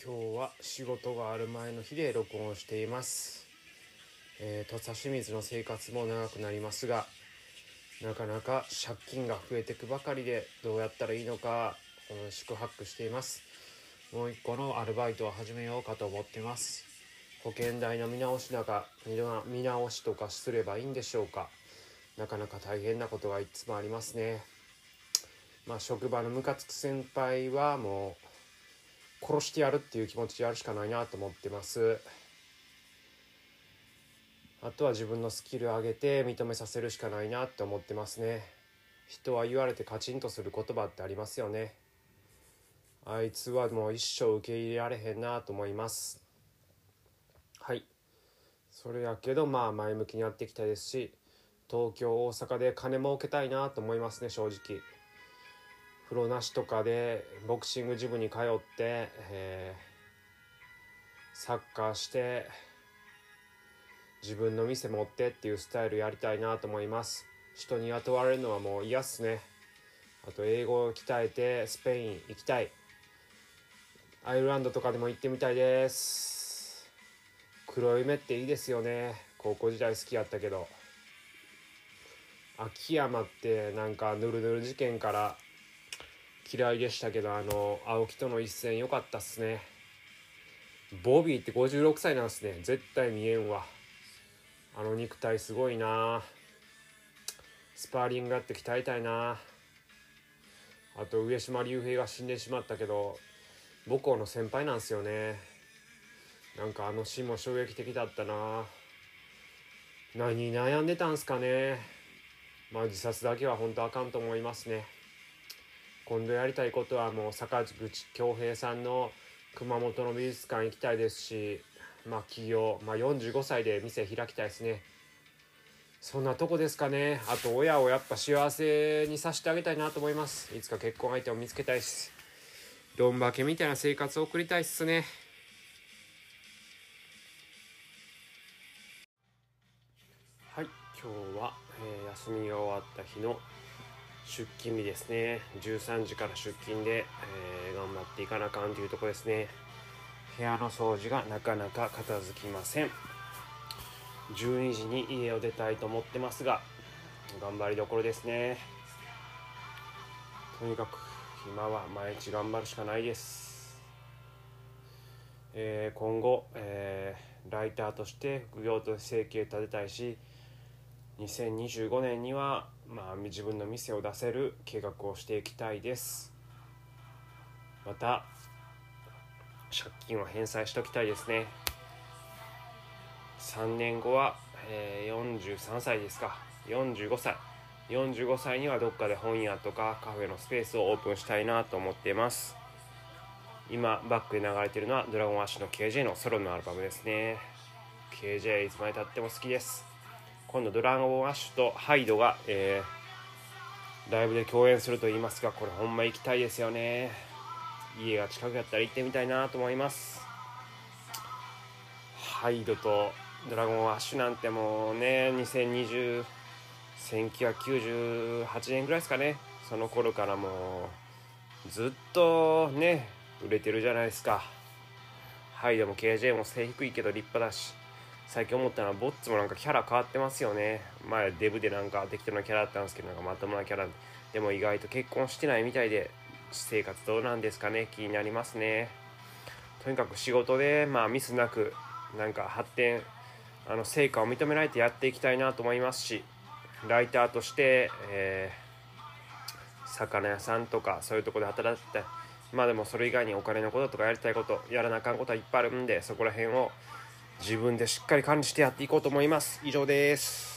今日は仕事がある前の日で録音しています、えー、土佐清水の生活も長くなりますがなかなか借金が増えてくばかりでどうやったらいいのか、うん、宿泊しています。もう一個のアルバイトを始めようかと思ってます。保険代の見直しだか見直しとかすればいいんでしょうか。なかなか大変なことがいつもありますね。まあ職場のムカつく先輩はもう殺してやるっていう気持ちでやるしかないなと思ってます。あとは自分のスキル上げて認めさせるしかないなって思ってますね。人は言われてカチンとする言葉ってありますよね。あいつはもう一生受け入れられへんなと思います。はい。それやけどまあ前向きにやっていきたいですし東京大阪で金儲けたいなと思いますね正直。風呂なしとかでボクシングジムに通って、えー、サッカーして自分の店持ってっていうスタイルやりたいなと思います。人に雇われるのはもう嫌っすね。あと英語を鍛えてスペイン行きたい。アイルランドとかでも行ってみたいです。黒夢っていいですよね。高校時代好きやったけど。秋山ってなんかぬるぬる事件から嫌いでしたけどあの青木との一戦良かったっすね。ボビーって56歳なんすね。絶対見えんわ。あの肉体すごいな。スパーリングやって鍛えたいな。あと上島竜兵が死んでしまったけど母校の先輩なんすよね。なんかあのシーンも衝撃的だったな。何悩んでたんすかね。まあ自殺だけは本当あかんと思いますね。今度やりたいことはもう坂口恭平さんの熊本の美術館行きたいですしまあ起業、まあ、45歳で店開きたいですね。そんなとこですかね。あと親をやっぱ幸せにさせてあげたいなと思います。いつか結婚相手を見つけたいし。どんばけみたいな生活を送りたいっすね。はい今日は、えー、休みが終わった日の出勤日ですね。13時から出勤で、えー、頑張っていかなあかんというとこですね。部屋の掃除がなかなか片付きません。12時に家を出たいと思ってますが頑張りどころですね。とにかく今は毎日頑張るしかないです、えー、今後、えー、ライターとして副業と生計立てたいし2025年には、まあ、自分の店を出せる計画をしていきたいです。また借金を返済しておきたいですね。3年後は、えー、43歳ですか。45歳。45歳にはどっかで本屋とかカフェのスペースをオープンしたいなと思っています。今バックで流れているのはドラゴンアッシュの KJ のソロのアルバムですね。KJ いつまでたっても好きです。今度ドラゴンアッシュとハイドが、えー、ライブで共演すると言いますがこれほんま行きたいですよね。家が近くやったら行ってみたいなと思います。ハイドとドラゴンアッシュなんてもうね2020 1998年ぐらいですかね。その頃からもうずっとね売れてるじゃないですか。ハイドも KJ も背低いけど立派だし。最近思ったのはボッツもなんかキャラ変わってますよね。前デブでなんか適当なキャラだったんですけどなんかまともなキャラでも意外と結婚してないみたいで私生活どうなんですかね。気になりますね。とにかく仕事でまあミスなくなんか発展あの成果を認められてやっていきたいなと思いますしライターとして、えー、魚屋さんとかそういうとこで働いてまあでもそれ以外にお金のこととかやりたいことやらなあかんことはいっぱいあるんでそこら辺を自分でしっかり管理してやっていこうと思います。以上です。